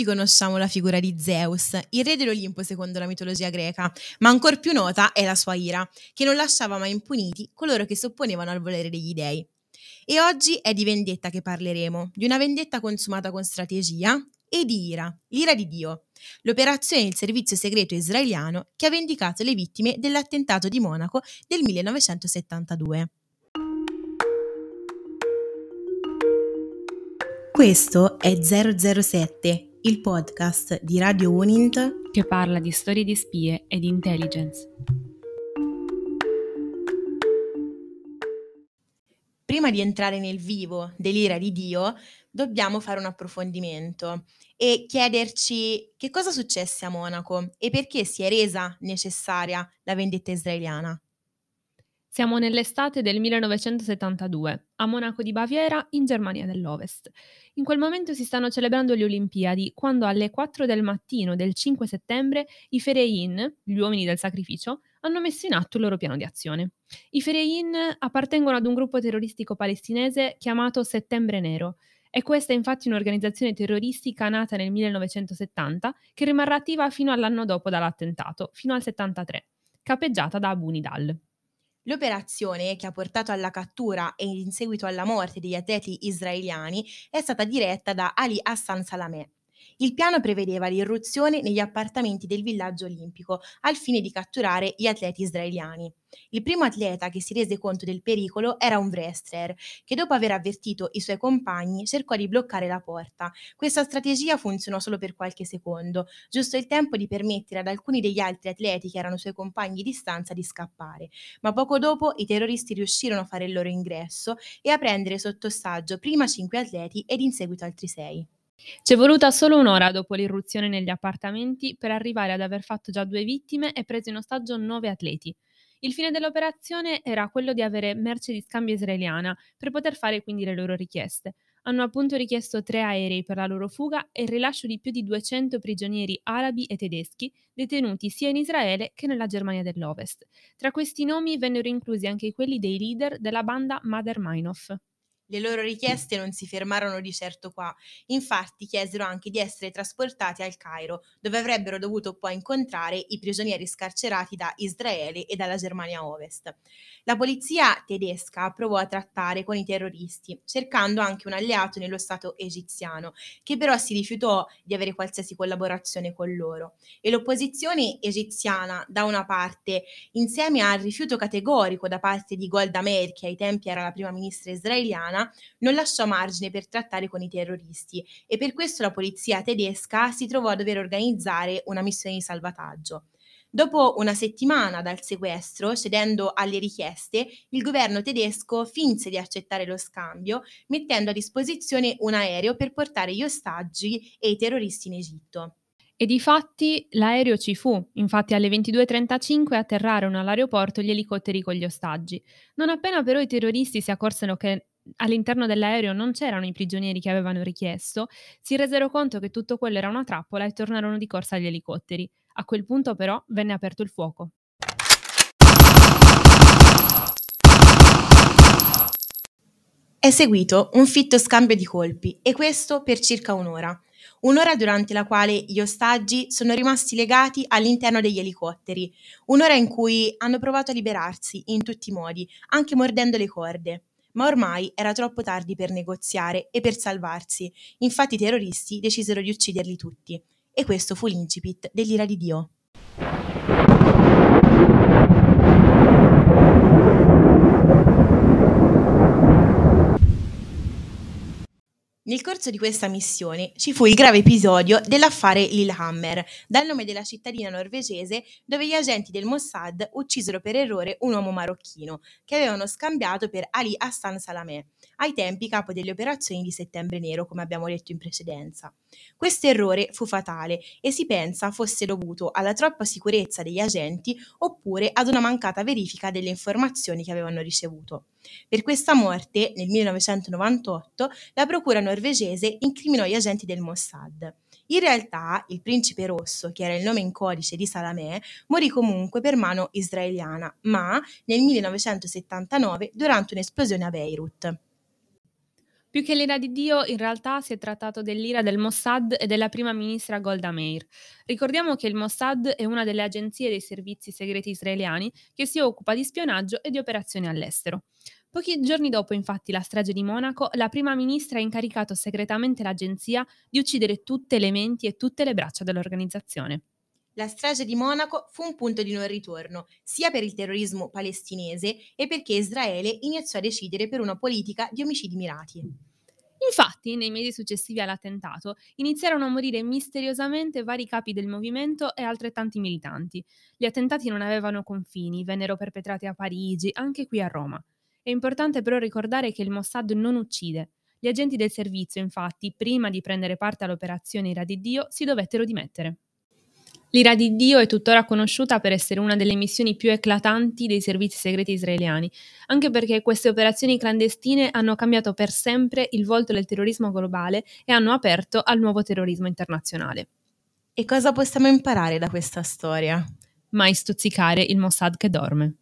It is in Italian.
Tutti conosciamo la figura di Zeus, il re dell'Olimpo secondo la mitologia greca, ma ancor più nota è la sua ira, che non lasciava mai impuniti coloro che si opponevano al volere degli dei. E oggi è di vendetta che parleremo, di una vendetta consumata con strategia e di ira, l'ira di Dio, l'operazione del servizio segreto israeliano che ha vendicato le vittime dell'attentato di Monaco del 1972. Questo è 007 il podcast di Radio Unint che parla di storie di spie e di intelligence. Prima di entrare nel vivo dell'ira di Dio, dobbiamo fare un approfondimento e chiederci che cosa successe a Monaco e perché si è resa necessaria la vendetta israeliana. Siamo nell'estate del 1972, a Monaco di Baviera, in Germania dell'Ovest. In quel momento si stanno celebrando le Olimpiadi, quando alle 4 del mattino del 5 settembre i Ferein, gli uomini del sacrificio, hanno messo in atto il loro piano di azione. I Ferein appartengono ad un gruppo terroristico palestinese chiamato Settembre Nero. E questa è infatti un'organizzazione terroristica nata nel 1970 che rimarrà attiva fino all'anno dopo dall'attentato, fino al 73, capeggiata da Abu Nidal. L'operazione, che ha portato alla cattura e in seguito alla morte degli atleti israeliani, è stata diretta da Ali Hassan Salameh, il piano prevedeva l'irruzione negli appartamenti del villaggio olimpico al fine di catturare gli atleti israeliani. Il primo atleta che si rese conto del pericolo era un wrestler, che dopo aver avvertito i suoi compagni cercò di bloccare la porta. Questa strategia funzionò solo per qualche secondo, giusto il tempo di permettere ad alcuni degli altri atleti che erano suoi compagni di stanza di scappare. Ma poco dopo i terroristi riuscirono a fare il loro ingresso e a prendere sotto ostaggio prima cinque atleti ed in seguito altri sei. C'è voluta solo un'ora dopo l'irruzione negli appartamenti per arrivare ad aver fatto già due vittime e preso in ostaggio nove atleti. Il fine dell'operazione era quello di avere merce di scambio israeliana per poter fare quindi le loro richieste. Hanno appunto richiesto tre aerei per la loro fuga e il rilascio di più di 200 prigionieri arabi e tedeschi detenuti sia in Israele che nella Germania dell'Ovest. Tra questi nomi vennero inclusi anche quelli dei leader della banda Mader Meinhof. Le loro richieste non si fermarono di certo qua, infatti chiesero anche di essere trasportati al Cairo, dove avrebbero dovuto poi incontrare i prigionieri scarcerati da Israele e dalla Germania Ovest. La polizia tedesca provò a trattare con i terroristi, cercando anche un alleato nello Stato egiziano, che però si rifiutò di avere qualsiasi collaborazione con loro. E l'opposizione egiziana, da una parte, insieme al rifiuto categorico da parte di Golda Meir, che ai tempi era la prima ministra israeliana, non lasciò margine per trattare con i terroristi e per questo la polizia tedesca si trovò a dover organizzare una missione di salvataggio. Dopo una settimana dal sequestro, cedendo alle richieste, il governo tedesco finse di accettare lo scambio, mettendo a disposizione un aereo per portare gli ostaggi e i terroristi in Egitto. E di fatti l'aereo ci fu, infatti alle 22.35 atterrarono all'aeroporto gli elicotteri con gli ostaggi. Non appena però i terroristi si accorsero che all'interno dell'aereo non c'erano i prigionieri che avevano richiesto, si resero conto che tutto quello era una trappola e tornarono di corsa agli elicotteri. A quel punto però venne aperto il fuoco. È seguito un fitto scambio di colpi e questo per circa un'ora. Un'ora durante la quale gli ostaggi sono rimasti legati all'interno degli elicotteri, un'ora in cui hanno provato a liberarsi in tutti i modi, anche mordendo le corde ma ormai era troppo tardi per negoziare e per salvarsi, infatti i terroristi decisero di ucciderli tutti. E questo fu l'incipit dell'ira di Dio. Nel corso di questa missione ci fu il grave episodio dell'affare Lillehammer, dal nome della cittadina norvegese dove gli agenti del Mossad uccisero per errore un uomo marocchino che avevano scambiato per Ali Hassan Salameh, ai tempi capo delle operazioni di Settembre Nero, come abbiamo detto in precedenza. Questo errore fu fatale e si pensa fosse dovuto alla troppa sicurezza degli agenti oppure ad una mancata verifica delle informazioni che avevano ricevuto. Per questa morte, nel 1998, la procura norvegese incriminò gli agenti del Mossad. In realtà, il principe rosso, che era il nome in codice di Salameh, morì comunque per mano israeliana, ma nel 1979 durante un'esplosione a Beirut. Più che l'ira di Dio, in realtà si è trattato dell'ira del Mossad e della prima ministra Golda Meir. Ricordiamo che il Mossad è una delle agenzie dei servizi segreti israeliani che si occupa di spionaggio e di operazioni all'estero. Pochi giorni dopo, infatti, la strage di Monaco, la prima ministra ha incaricato segretamente l'agenzia di uccidere tutte le menti e tutte le braccia dell'organizzazione. La strage di Monaco fu un punto di non ritorno, sia per il terrorismo palestinese e perché Israele iniziò a decidere per una politica di omicidi mirati. Infatti, nei mesi successivi all'attentato, iniziarono a morire misteriosamente vari capi del movimento e altrettanti militanti. Gli attentati non avevano confini, vennero perpetrati a Parigi, anche qui a Roma. È importante però ricordare che il Mossad non uccide. Gli agenti del servizio, infatti, prima di prendere parte all'operazione Ira di Dio, si dovettero dimettere. L'ira di Dio è tuttora conosciuta per essere una delle missioni più eclatanti dei servizi segreti israeliani, anche perché queste operazioni clandestine hanno cambiato per sempre il volto del terrorismo globale e hanno aperto al nuovo terrorismo internazionale. E cosa possiamo imparare da questa storia? Mai stuzzicare il Mossad che dorme.